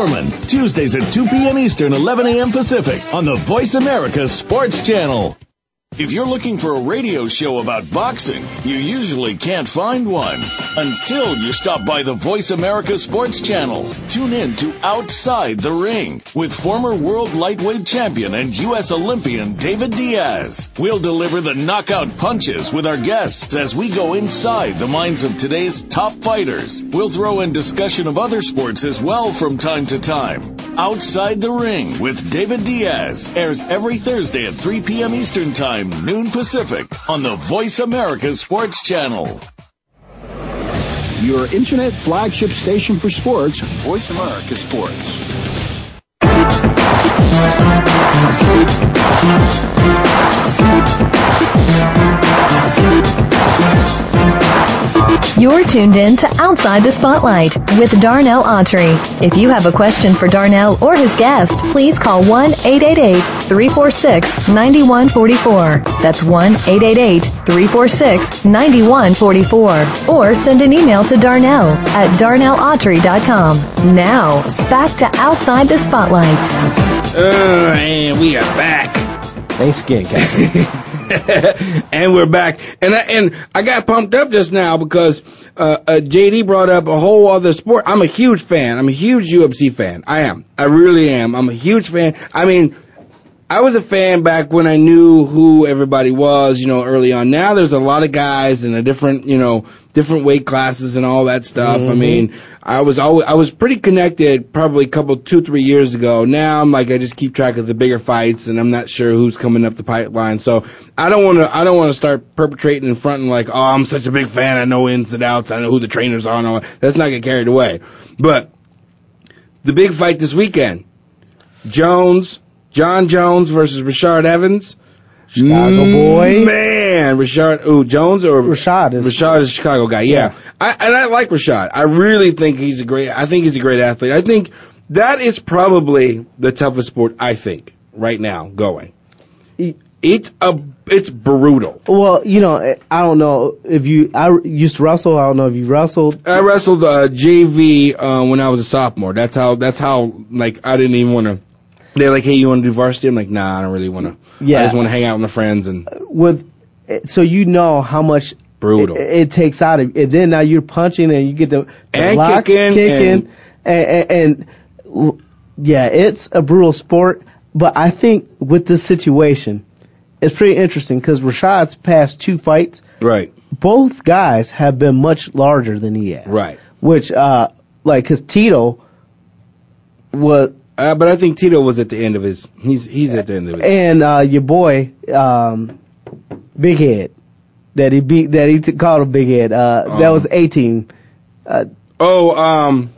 Tuesdays at 2 p.m. Eastern, 11 a.m. Pacific on the Voice America Sports Channel. If you're looking for a radio show about boxing, you usually can't find one until you stop by the Voice America Sports Channel. Tune in to Outside the Ring with former world lightweight champion and U.S. Olympian David Diaz. We'll deliver the knockout punches with our guests as we go inside the minds of today's top fighters. We'll throw in discussion of other sports as well from time to time. Outside the Ring with David Diaz airs every Thursday at 3 p.m. Eastern Time, noon Pacific on the Voice America Sports Channel. Your internet flagship station for sports, Voice America Sports. You're tuned in to Outside the Spotlight with Darnell Autry. If you have a question for Darnell or his guest, please call 1-888-346-9144. That's 1-888-346-9144. Or send an email to Darnell at darnellautry.com. Now, back to Outside the Spotlight. Uh, and we are back. Thanks again, Captain. and we're back. And I, and I got pumped up just now because uh, uh, JD brought up a whole other sport. I'm a huge fan. I'm a huge UFC fan. I am. I really am. I'm a huge fan. I mean, I was a fan back when I knew who everybody was, you know, early on. Now there's a lot of guys in a different, you know, different weight classes and all that stuff. I mm-hmm. mean, I was always, I was pretty connected probably a couple, two, three years ago. Now I'm like, I just keep track of the bigger fights and I'm not sure who's coming up the pipeline. So I don't want to, I don't want to start perpetrating in front and like, oh, I'm such a big fan. I know ins and outs. I know who the trainers are and all that. Let's not get carried away. But the big fight this weekend, Jones Jon Jones versus Rashard Evans. Chicago Mm, boy. Man, Rashard, ooh, Jones or Rashad is Rashad is a Chicago guy. Yeah. I, and I like Rashad. I really think he's a great, I think he's a great athlete. I think that is probably the toughest sport, I think, right now going. It's a, it's brutal. Well, you know, I don't know if you. I used to wrestle. I don't know if you wrestled. I wrestled uh, JV uh, when I was a sophomore. That's how. That's how. Like I didn't even want to. They're like, "Hey, you want to do varsity?" I'm like, "Nah, I don't really want to. Yeah. I just want to hang out with my friends and with so you know how much brutal." it, it takes out of and then now you're punching and you get the, the And blocks kicking kicking and, and, and yeah it's a brutal sport but I think with this situation it's pretty interesting because Rashad's past two fights right, both guys have been much larger than he has right. which uh like cause Tito was Uh, but I think Tito was at the end of his. He's he's at the end of it. and uh your boy um Big Head that he beat that he t- called a Big Head uh that Um, was 18 uh Oh, um,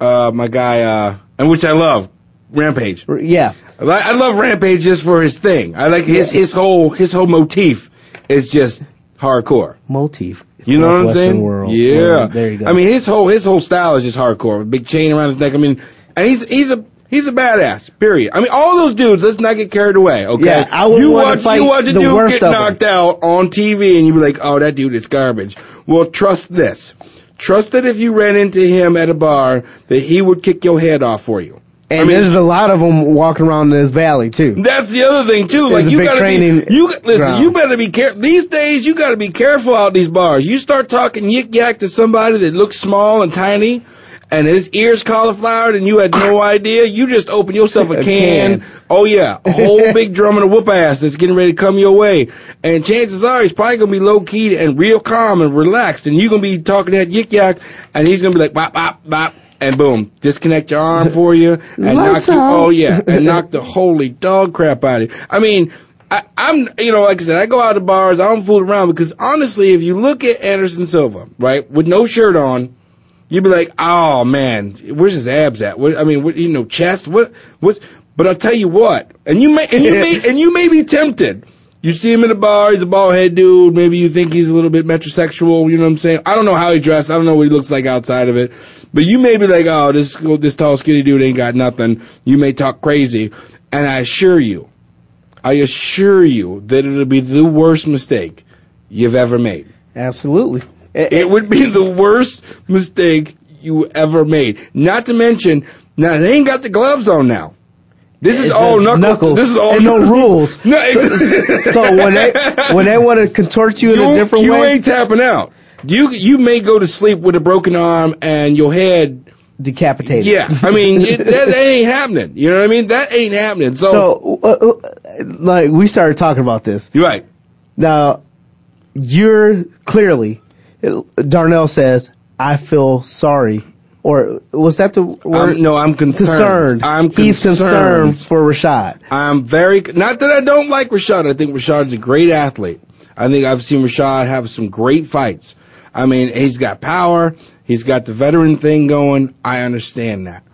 uh, my guy, uh, and which I love, Rampage. yeah I I love Rampage just for his thing. I like his his whole his whole motif is just hardcore. motif You know what I'm saying? World. Yeah. there you go I mean, his whole his whole style is just hardcore. Big chain around his neck. I mean, and he's he's a he's a badass. Period. I mean, all those dudes. Let's not get carried away. Okay. Yeah, I wouldn't you watch fight you watch a dude get knocked out on TV, and you be like, oh, that dude is garbage. Well, trust this. Trust that if you ran into him at a bar, that he would kick your head off for you. and I mean- there's a lot of them walking around in this valley too That's the other thing too. Like you gotta be, you listen. ground. You better be careful. These days, you gotta be careful out these bars. You start talking yik yak to somebody that looks small and tiny, and his ears cauliflowered, and you had no *coughs* idea. You just open yourself a can. Oh yeah, a whole *laughs* big drum and a whoop ass that's getting ready to come your way. And chances are he's probably gonna be low key and real calm and relaxed, and you're gonna be talking that yik yak, and he's gonna be like bop bop bop. And boom, disconnect your arm for you, and knock you. Oh yeah, *laughs* and knock the holy dog crap out of you. I mean, I, I'm, you know, like I said, I go out to bars, I don't fool around because honestly, if you look at Anderson Silva, right, with no shirt on, you'd be like, oh man, where's his abs at? What, I mean, what, you know, chest, what, what's, but I'll tell you what, and you may, and you may, *laughs* and you may be tempted. You see him in a bar, he's a bald head dude, maybe you think he's a little bit metrosexual, you know what I'm saying? I don't know how he dressed, I don't know what he looks like outside of it. But you may be like, oh, this, this tall skinny dude ain't got nothing. You may talk crazy. And I assure you, I assure you that it'll be the worst mistake you've ever made. absolutely It- It would be the worst mistake you ever made. Not to mention, now they ain't got the gloves on now. This is eh, all just knuckle. knuckles This is all and no rules. *laughs* No, ex- *laughs* so when they when they want to contort you in a different you way you ain't tapping out. You you may go to sleep with a broken arm and your head. decapitated Yeah, I mean it, that, that ain't happening. You know what I mean? That ain't happening. So, so uh, uh, like we started talking about this you're right. Now, you're clearly, Darnell says, I feel sorry. Or was that the word? I'm, no, I'm concerned. concerned. I'm He's concerned. concerned for Rashad. I'm very not that I don't like Rashad. I think Rashad's a great athlete. I think I've seen Rashad have some great fights. I mean, he's got power. He's got the veteran thing going. I understand that.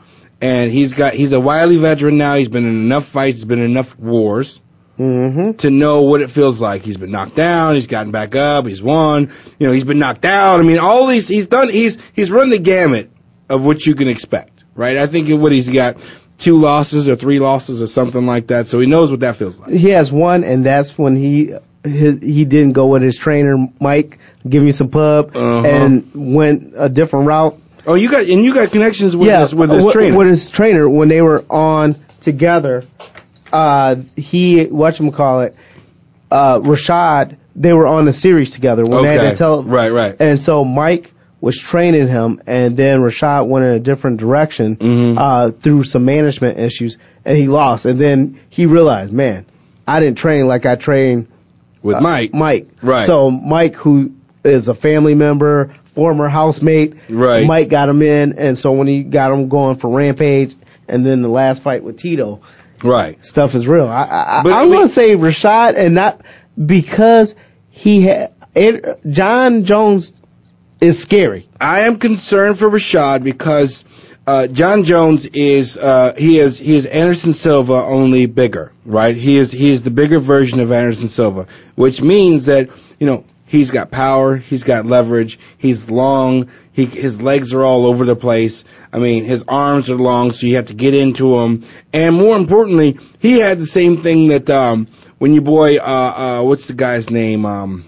And he's got he's a wily veteran now. He's been in enough fights, he's been in enough wars Mm-hmm. to know what it feels like. He's been knocked down, he's gotten back up, he's won. You know, he's been knocked out. I mean, all these he's done he's he's run the gamut of what you can expect, right? I think what he's got two losses or three losses or something like that. So he knows what that feels like. He has one, and that's when he his, he didn't go with his trainer Mike, give me some pub, Uh-huh. and went a different route. Oh, you got and you got connections with yeah, his with his trainer. with his trainer when they were on together. Uh, he what call it? Uh, Rashad. They were on the series together when they had Okay. to tell. Right, right. And so Mike was training him, and then Rashad went in a different direction Mhm. uh, through some management issues, and he lost. And then he realized, man, I didn't train like I trained with uh, Mike. Mike. Right. So Mike, who is a family member, former housemate, Right. Mike got him in, and so when he got him going for Rampage, and then the last fight with Tito, Right. stuff is real. I, I, But, I'm gonna say Rashad, and not because he had Jon Jones is scary. I am concerned for Rashad because uh, Jon Jones is uh, he is he is Anderson Silva only bigger, right? He is he is the bigger version of Anderson Silva, which means that you know he's got power, he's got leverage, he's long, he his legs are all over the place. I mean, his arms are long, so you have to get into him, and more importantly, he had the same thing that um, when your boy uh, uh, what's the guy's name um,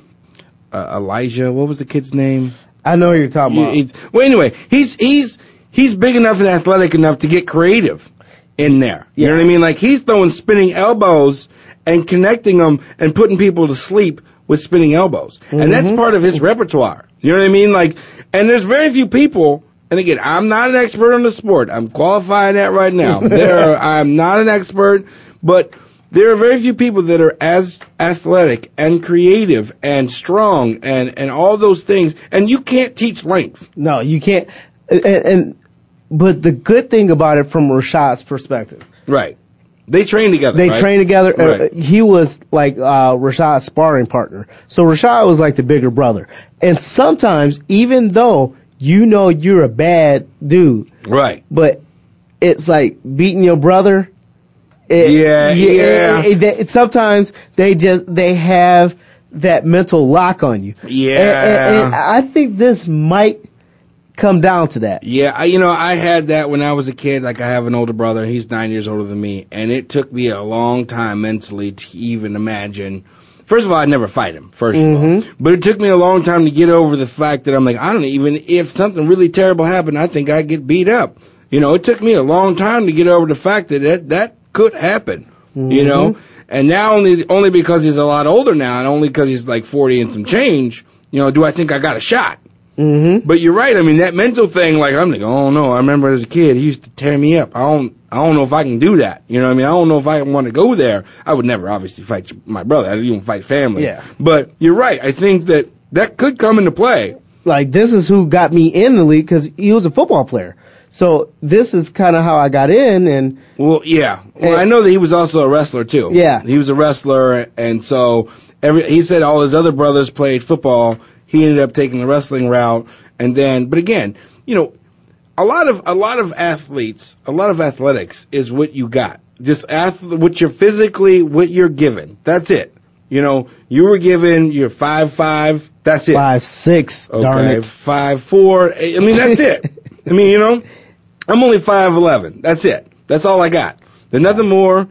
uh, Elijah, what was the kid's name? I know what you're talking Yeah, about. well, anyway, he's he's he's big enough and athletic enough to get creative in there. You know what I mean? Like he's throwing spinning elbows and connecting them and putting people to sleep with spinning elbows, and that's Mm-hmm. part of his repertoire. You know what I mean? Like, and there's very few people. And again, I'm not an expert on the sport. I'm qualifying that right now. *laughs* There, are, I'm not an expert, but there are very few people that are as athletic and creative and strong and and all those things. And you can't teach length. No, you can't. And, and but the good thing about it from Rashad's perspective, Right. They train together. they right? train together. Uh, he was like uh, Rashad's sparring partner, so Rashad was like the bigger brother. And sometimes, even though you know you're a bad dude, Right. but it's like beating your brother. It, Yeah, yeah. it- it- it- sometimes they just they have that mental lock on you. Yeah. And, and, and I think this might come down to that. Yeah, I, you know, I had that when I was a kid. Like, I have an older brother. He's nine years older than me, and it took me a long time mentally to even imagine. First of all, I'd never fight him. 1st of all, mm-hmm. but it took me a long time to get over the fact that I'm like, I don't even if something really terrible happened, I think I'd get beat up. You know, it took me a long time to get over the fact that that, that could happen. You know, mm-hmm. and now only only because he's a lot older now, and only because he's like 40 and some change. You know, do I think I got a shot? Mm-hmm. But you're right. I mean, that mental thing, like, I'm like, oh no, I remember as a kid, he used to tear me up. I don't, I don't know if I can do that. You know what I mean? I don't know if I want to go there. I would never obviously fight my brother. I don't even fight family. Yeah. But you're right. I think that that could come into play. Like this is who got me in the league because he was a football player. So this is kind of how I got in, and Well, yeah. Well, Eh. I know that he was also a wrestler too. Yeah. He was a wrestler, and so every he said all his other brothers played football. He ended up taking the wrestling route, and then, but again, you know, a lot of a lot of athletes, a lot of athletics is what you got. Just ath- what you're physically, what you're given. That's it. You know, you were given you're five five. That's it. five six. Darn it. five four. I mean, that's it. I mean, you know, I'm only five eleven. That's it. That's all I got. There's nothing more.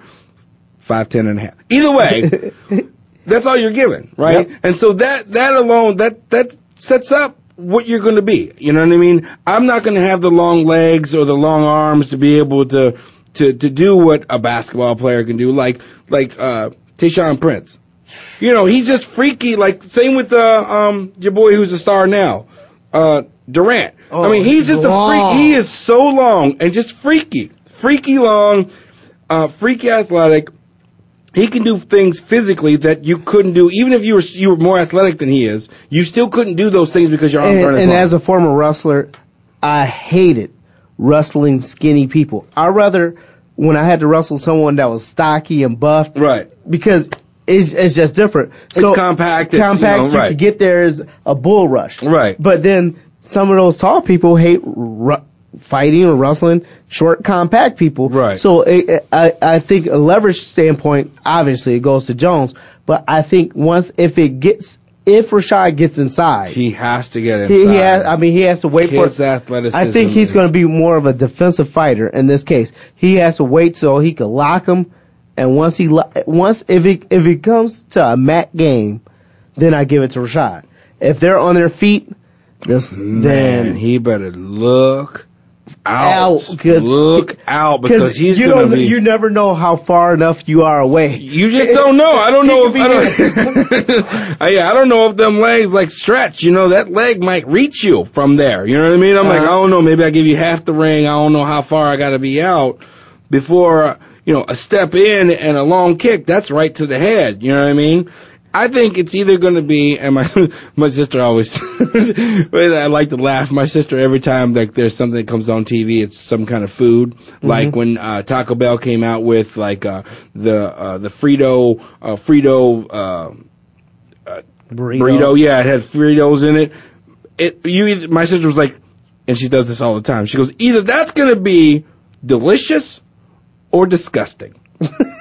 Five ten and a half. Either way, *laughs* that's all you're given, right? Yep. And so that that alone that that sets up what you're going to be. You know what I mean? I'm not going to have the long legs or the long arms to be able to to to do what a basketball player can do, like like uh Tayshaun Prince. You know, he's just freaky. Like same with uh, um your boy who's a star now, uh Durant. I Oh, mean, he's just a freak. He is so long and just freaky, freaky long, uh, freaky athletic. He can do things physically that you couldn't do, even if you were you were more athletic than he is. You still couldn't do those things because your arms And, aren't as and long. as a former wrestler, I hated wrestling skinny people. I rather when I had to wrestle someone that was stocky and buffed right. because it's, it's just different. So It's compact, it's, you compact. know, you right. could get there is a bull rush. Right. But then some of those tall people hate ru- fighting or wrestling short, compact people. Right. So it, I, I think a leverage standpoint, obviously it goes to Jones. But I think once if it gets if Rashad gets inside, He has to get inside. he, he has. I mean, he has to wait His for. athleticism. I think he's going to be more of a defensive fighter in this case. He has to wait so he can lock him, and once he once if it if it comes to a mat game, then I give it to Rashad. If they're on their feet, this Man, then he better look out. Out, 'cause- look out because he's you gonna be. you never know how far enough you are away. You just don't know. I don't *laughs* know if I don't. Uh, *laughs* yeah, I don't know if them legs like stretch. You know, that leg might reach you from there. You know what I mean? I'm like, I Uh-huh. don't know. Maybe I give you half the ring. I don't know how far I got to be out before you know a step in and a long kick. That's right to the head. You know what I mean? I think it's either going to be, and my *laughs* my sister always, *laughs* I like to laugh. My sister every time like there's something that comes on TV, it's some kind of food. Like when uh, Taco Bell came out with like uh, the uh, the Frito uh, Frito uh, uh burrito. Yeah, it had Fritos in it. It you either, my sister was like, and she does this all the time. She goes, either that's going to be delicious or disgusting. *laughs*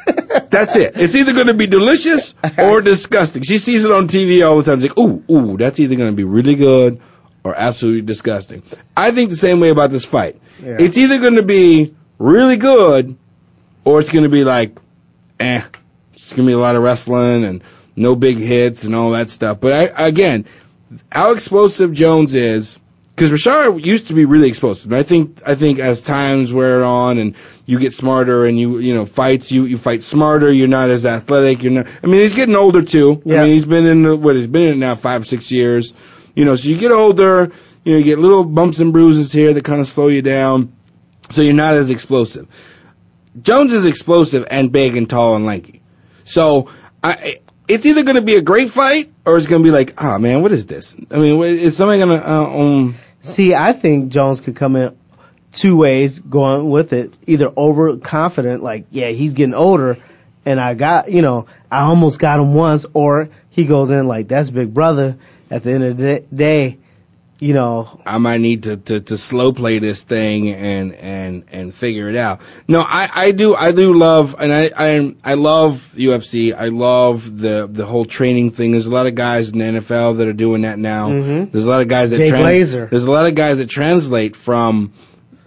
that's it. It's either going to be delicious or disgusting. She sees it on TV all the time. She's like, ooh, ooh, that's either going to be really good or absolutely disgusting. I think the same way about this fight. Yeah. It's either going to be really good or it's going to be like, eh, it's going to be a lot of wrestling and no big hits and all that stuff. But I, again, how explosive Jones is, because Rashard used to be really explosive. And I think I think as times wear on and you get smarter and you you know fights you you fight smarter. You're not as athletic. You're not. I mean, he's getting older too. Yeah. I mean, he's been in the, what he's been in now five six years. You know, so you get older. You know, you get little bumps and bruises here that kind of slow you down. So you're not as explosive. Jones is explosive and big and tall and lanky. So I, it's either going to be a great fight or it's going to be like, ah, man, what is this? I mean, is somebody going to, uh, um, See, I think Jones could come in two ways going with it. Either overconfident, like, yeah, he's getting older, and I got, you know, I almost got him once, or he goes in like, that's Big Brother. At the end of the day, you know, I might need to, to, to slow play this thing and, and, and figure it out. No, I, I do, I do love, and I, I, I love UFC. I love the, the whole training thing. There's a lot of guys in the NFL that are doing that now. Mhm. There's a lot of guys that Jay trans- there's a lot of guys that translate from,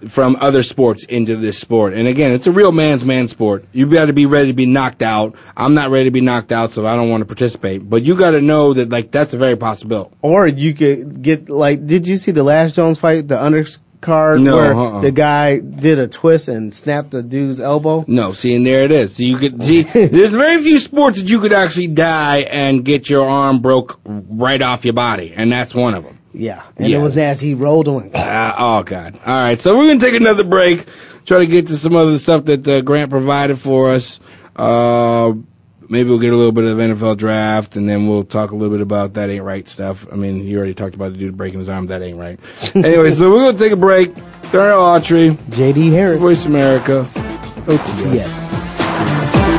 from other sports into this sport. And again, it's a real man's man sport. You've got to be ready to be knocked out. I'm not ready to be knocked out, so I don't want to participate. But you got to know that like that's a very possibility. or you could get like, did you see the last Jones fight, the undercard, No, where uh-uh. the guy did a twist and snapped the dude's elbow? No, see, and there it is. So you could see. *laughs* there's very few sports that you could actually die and get your arm broke right off your body, and that's one of them. Yeah, and Yeah. it was as he rolled on. Uh, oh God! All right, so we're gonna take another break. Try to get to some other stuff that uh, Grant provided for us. Uh, maybe we'll get a little bit of NFL draft, and then we'll talk a little bit about that ain't right stuff. I mean, you already talked about the dude breaking his arm. That ain't right. *laughs* anyway, so we're gonna take a break. Darnell Autry, JD Harris. Voice America, OTS. Yes.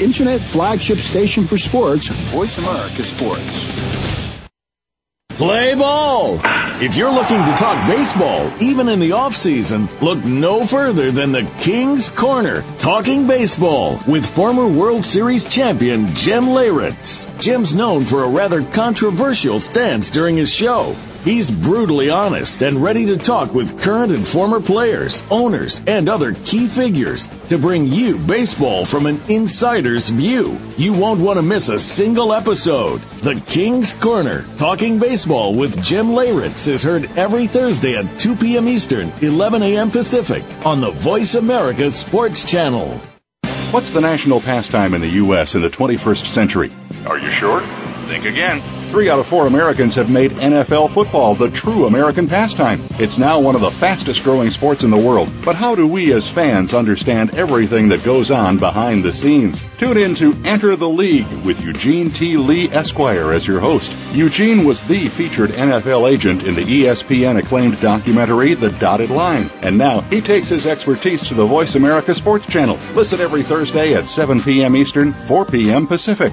Internet flagship station for sports, Voice America Sports. Play ball! If you're looking to talk baseball, even in the off season, look no further than the King's Corner, talking baseball with former World Series champion Jim Leyritz. Jim's known for a rather controversial stance during his show. He's brutally honest and ready to talk with current and former players, owners, and other key figures to bring you baseball from an insider's view. You won't want to miss a single episode. The King's Corner, talking baseball with Jim Leyritz is heard every Thursday at 2 p.m. Eastern, 11 a.m. Pacific on the Voice America Sports Channel. What's the national pastime in the U.S. in the 21st century? Are you sure? Think again. Three out of four Americans have made NFL football the true American pastime. It's now one of the fastest growing sports in the world. But how do we as fans understand everything that goes on behind the scenes? Tune in to Enter the League with Eugene T. Lee Esquire as your host. Eugene was the featured NFL agent in the ESPN acclaimed documentary The Dotted Line. And now he takes his expertise to the Voice America Sports Channel. Listen every Thursday at 7 p.m. Eastern, 4 p.m. Pacific.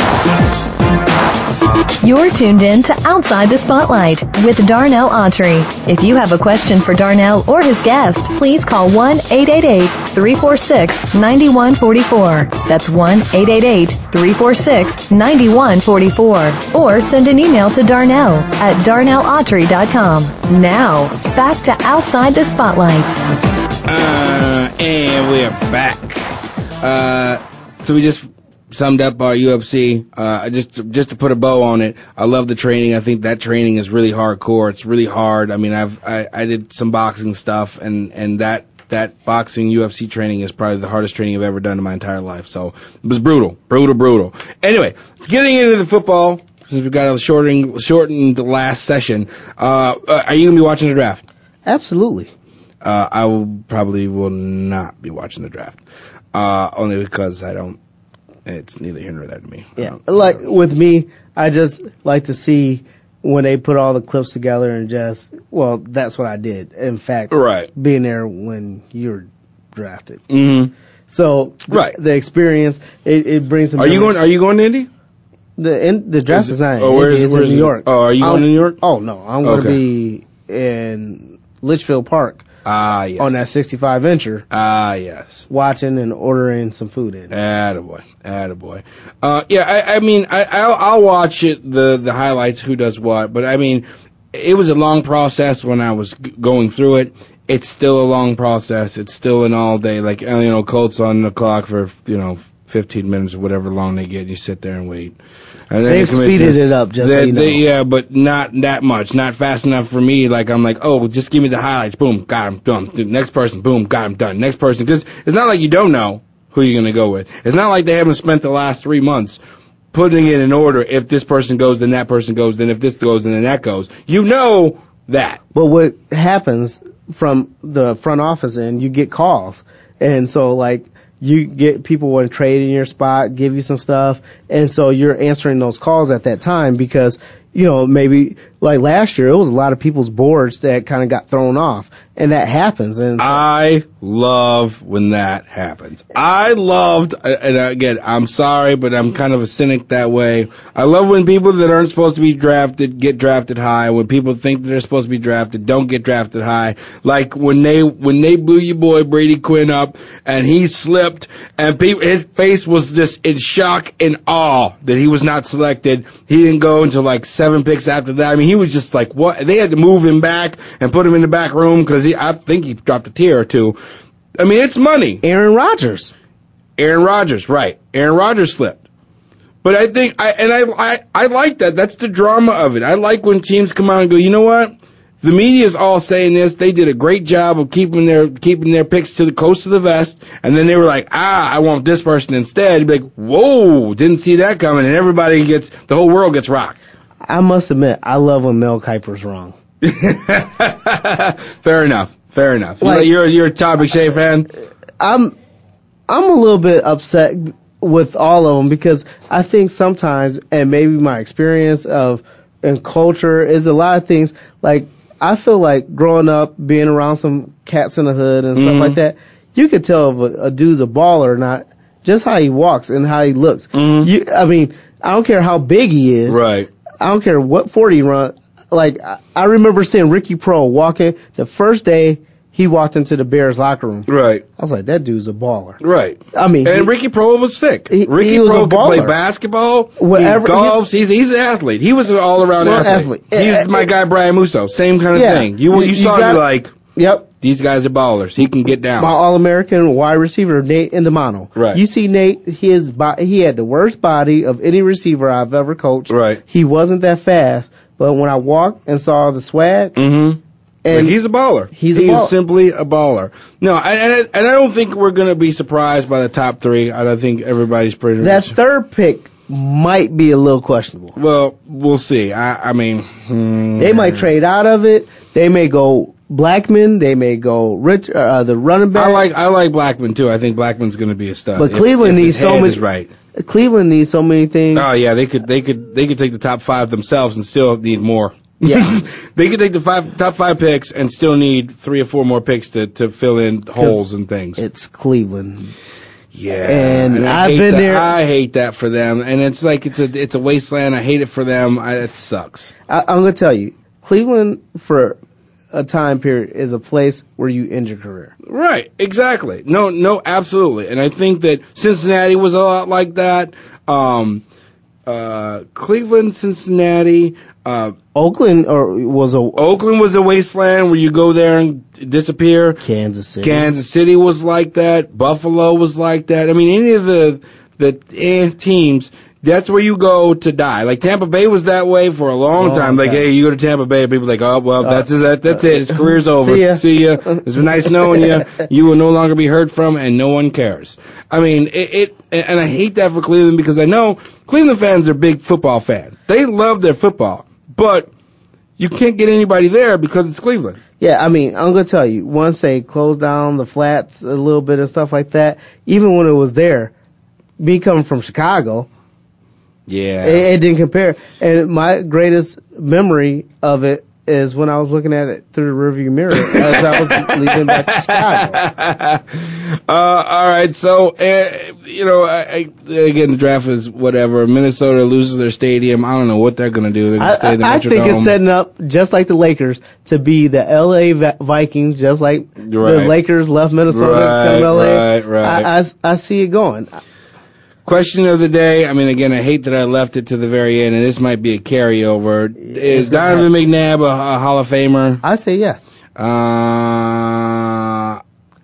You're tuned in to Outside the Spotlight with Darnell Autry. If you have a question for Darnell or his guest, please call 1-888-346-9144. That's 1-888-346-9144. Or send an email to Darnell at darnellautry.com. Now, back to Outside the Spotlight. Uh, and we're back. Uh, so we just summed up our UFC. Uh, just just to put a bow on it, I love the training. I think that training is really hardcore. It's really hard. I mean, I've I, I did some boxing stuff, and and that that boxing UFC training is probably the hardest training I've ever done in my entire life. So it was brutal, brutal, brutal. Anyway, let's getting into the football since we've got a shortening shortened last session. Uh, uh, are you gonna be watching the draft? Absolutely. Uh, I will probably will not be watching the draft. Uh, only because I don't it's neither here nor there to me. Yeah, like with me, I just like to see when they put all the clips together and just well, that's what I did. In fact, Right. being there when you were drafted. Mm-hmm. So Right. the experience it, it brings. Some Are you going? Are you going to Indy? The in, the draft Is is, it- not. in oh, where is it- it's where in is New it? York. Oh, are you I'm- going to New York? Oh no, I'm going to Okay. be in Litchfield Park Ah, yes. on that 65 incher, Ah, yes. watching and ordering some food in. Attaboy. Attaboy. Uh, yeah, I, I mean, I, I'll, I'll watch it, the, the highlights, who does what, but I mean, it was a long process when I was g- going through it. It's still a long process. It's still an all day, like, you know, Colts on the clock for, you know, 15 minutes or whatever long they get. You sit there and wait. And They've the speeded it up, just so you know. yeah, but not that much. Not fast enough for me. Like, I'm like, oh, just give me the highlights. Boom, got him, done. Next person, boom, got him, done. Next person. Because it's not like you don't know who you're going to go with. It's not like they haven't spent the last three months putting it in order. If this person goes, then that person goes. Then if this goes, then that goes. You know that. But what happens from the front office end, you get calls. And so like you get people want to trade in your spot, give you some stuff. And so you're answering those calls at that time because, you know, maybe like last year, it was a lot of people's boards that kind of got thrown off and that happens. And so- I love when that happens. I loved, and again, I'm sorry, but I'm kind of a cynic that way. I love when people that aren't supposed to be drafted get drafted high. When people think they're supposed to be drafted don't get drafted high. Like when they when they blew your boy Brady Quinn up and he slipped and people his face was just in shock and awe that he was not selected. He didn't go until like seven picks after that. I mean, he was just like what? They had to move him back and put him in the back room because he I think he dropped a tear or two. I mean, it's money. Aaron Rodgers. Aaron Rodgers, right? Aaron Rodgers slipped. But I think I and I I I like that. That's the drama of it. I like when teams come out and go, you know what? The media is all saying this. They did a great job of keeping their keeping their picks to the close to the vest, and then they were like, ah, I want this person instead. You'd be like, whoa, didn't see that coming, and everybody gets the whole world gets rocked. I must admit, I love when Mel Kiper's wrong. *laughs* Fair enough. Fair enough. Like- you're you're a Todd McShay fan. I'm I'm a little bit upset with all of them because I think sometimes, and maybe my experience of and culture is a lot of things. Like I feel like growing up, being around some cats in the hood and stuff like mm-hmm. that, you could tell if a, a dude's a baller or not just how he walks and how he looks. Mm-hmm. You, I mean, I don't care how big he is. Right. I don't care what 40 he run. Like, I, remember seeing Ricky Proehl walking the first day he walked into the Bears locker room. Right. I was like, that dude's a baller. Right. I mean, And he- Ricky Proehl was sick. He- Ricky he was a could play basketball. Whatever- he golfs. He's he's an athlete. He was an all around athlete. athlete. He's my guy Brian Musso. Same kind of Yeah. thing. You You- you, saw him got- like Yep. These guys are ballers. He can get down. My All-American wide receiver, Nate Indemano. Right. You see Nate, his he had the worst body of any receiver I've ever coached. Right. He wasn't that fast, but when I walked and saw the swag, Mm-hmm. and he's a baller. He's a baller. simply a baller. No, I- and I, and I don't think we're gonna be surprised by the top three. I don't think everybody's pretty. that much- third pick might be a little questionable. well, we'll see. I, I mean, hmm. They might trade out of it. They may go Blackmon. They may go Rich, uh, the running back. I like I like Blackmon too. I think Blackmon's going to be a stud. But If- Cleveland if needs so many- right. Cleveland needs so many things. Oh yeah, they could they could they could take the top five themselves and still need more. Yeah. *laughs* they could take the five top five picks and still need three or four more picks to to fill in holes and things. It's Cleveland. yeah, and I I've been that- there- I hate that for them, and it's like it's a it's a wasteland. I hate it for them. I, it sucks. I, I'm gonna tell you, Cleveland for a time period is a place where you end your career. Right, exactly. No, no, absolutely. And I think that Cincinnati was a lot like that. Um, uh, Cleveland, Cincinnati, uh, Oakland or was a Oakland was a wasteland where you go there and disappear. Kansas City. Kansas City was like that. Buffalo was like that. I mean, any of the the eh, teams, that's where you go to die. Like Tampa Bay was that way for a long Long time. Like, time. hey, you go to Tampa Bay, people are like, oh well, that's that, that's it. His career's *laughs* over. See ya. See ya. It's been nice knowing you. You will no longer be heard from, and no one cares. I mean, it, it and I hate that for Cleveland because I know Cleveland fans are big football fans. They love their football, but you can't get anybody there because it's Cleveland. Yeah, I mean, I'm gonna tell you, once they closed down the flats a little bit and stuff like that, even when it was there, me coming from Chicago, Yeah. it, it didn't compare. And my greatest memory of it is when I was looking at it through the rearview mirror as I was *laughs* leaving back to Chicago. *laughs* uh, all right. So, uh, you know, I, I, again, the draft is whatever. Minnesota loses their stadium. I don't know what they're going to do. They're going I, to stay in the I, I think it's setting up just like the Lakers to be the LA Vikings, just like Right. the Lakers left Minnesota Right, to come LA. right, right. I, I, I see it going. Question of the day. I mean, again, I hate that I left it to the very end, and this might be a carryover. Is Donovan McNabb a, a Hall of Famer? I say yes. Uh,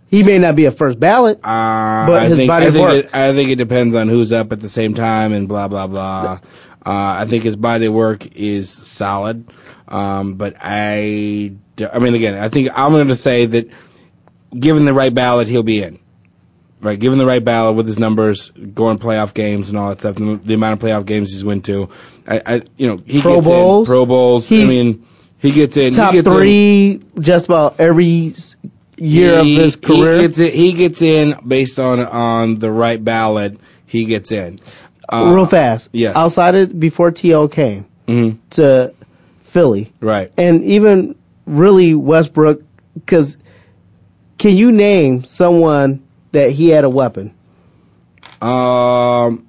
He may not be a first ballot. Uh, But I his think, body I of think work. It, I think it depends on who's up at the same time and blah blah blah. Uh, I think his body of work is solid, um, but I mean, again, I think I'm going to say that given the right ballot, he'll be in. Right, given the right ballot with his numbers, going playoff games and all that stuff, the, the amount of playoff games he's went to, I, I you know, he Pro gets Bowls. in. Pro Bowls. He- I mean, he gets in. Top he gets in. three, just about every year He- of his career. He gets, in, he gets in based on on the right ballot. He gets in. Uh, Real fast. yes. Outside it before T.O. came mhm, to Philly. right. and even really Westbrook, because can you name someone that he had a weapon? Um,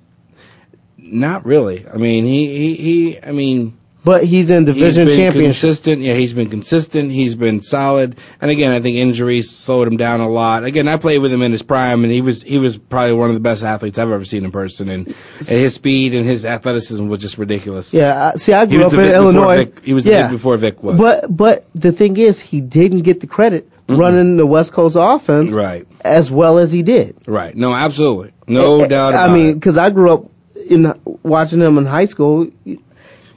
not really. I mean, he he, he I mean, But he's in he's division been championship. consistent. Yeah, he's been consistent. He's been solid. And again, I think injuries slowed him down a lot. Again, I played with him in his prime, and he was he was probably one of the best athletes I've ever seen in person. And, and his speed and his athleticism was just ridiculous. Yeah, see, I grew up in Illinois. Vick- he was the yeah. Vick before Vick was. But but the thing is, he didn't get the credit running the West Coast offense right, as well as he did. right. No, absolutely, no eh, doubt about I mean, because I grew up in watching him in high school.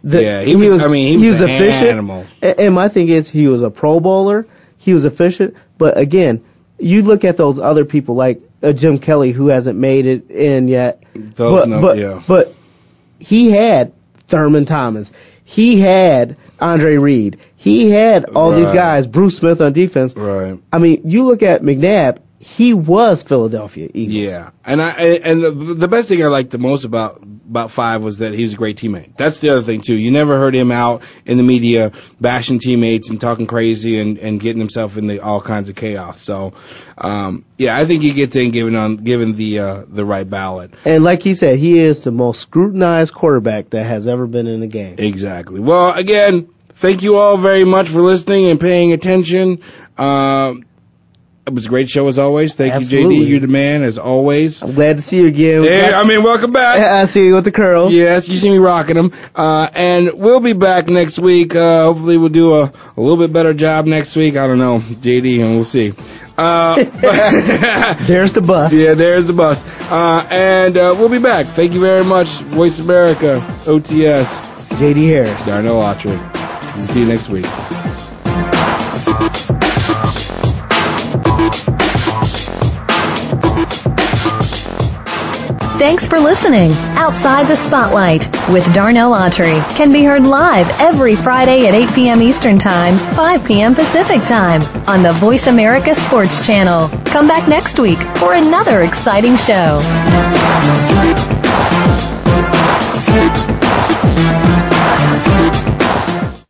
The- Yeah, he was- I mean, he was an animal. And my thing is, he was a Pro Bowler. He was efficient. But again, you look at those other people like uh, Jim Kelly, who hasn't made it in yet. Those but, no- but, yeah. but he had Thurman Thomas. He had Andre Reed. He had all these guys, Bruce Smith on defense. Right. I mean, you look at McNabb, he was Philadelphia Eagles. Yeah, and I and the, the best thing I liked the most about about Five was that he was a great teammate. That's the other thing too. You never heard him out in the media bashing teammates and talking crazy and and getting himself into all kinds of chaos. So, um, yeah, I think he gets in given on given the uh, the right ballot. And like he said, he is the most scrutinized quarterback that has ever been in the game. Exactly. Well, again, thank you all very much for listening and paying attention. Um, it was a great show as always. Thank you, JD. You're the man as always. I'm glad to see you again. Hey, I mean, welcome back. I see you with the curls. Yes, you see me rocking them. Uh, and we'll be back next week. Uh, hopefully we'll do a, a little bit better job next week. I don't know, JD, and we'll see. Uh, *laughs* *laughs* There's the bus. yeah, there's the bus. Uh, and uh, we'll be back. Thank you very much, Voice America, OTS, JD Harris. Darnell Autry. See you next week. Thanks for listening. Outside the Spotlight with Darnell Autry can be heard live every Friday at 8 p.m. Eastern Time, 5 p.m. Pacific Time on the Voice America Sports Channel. Come back next week for another exciting show.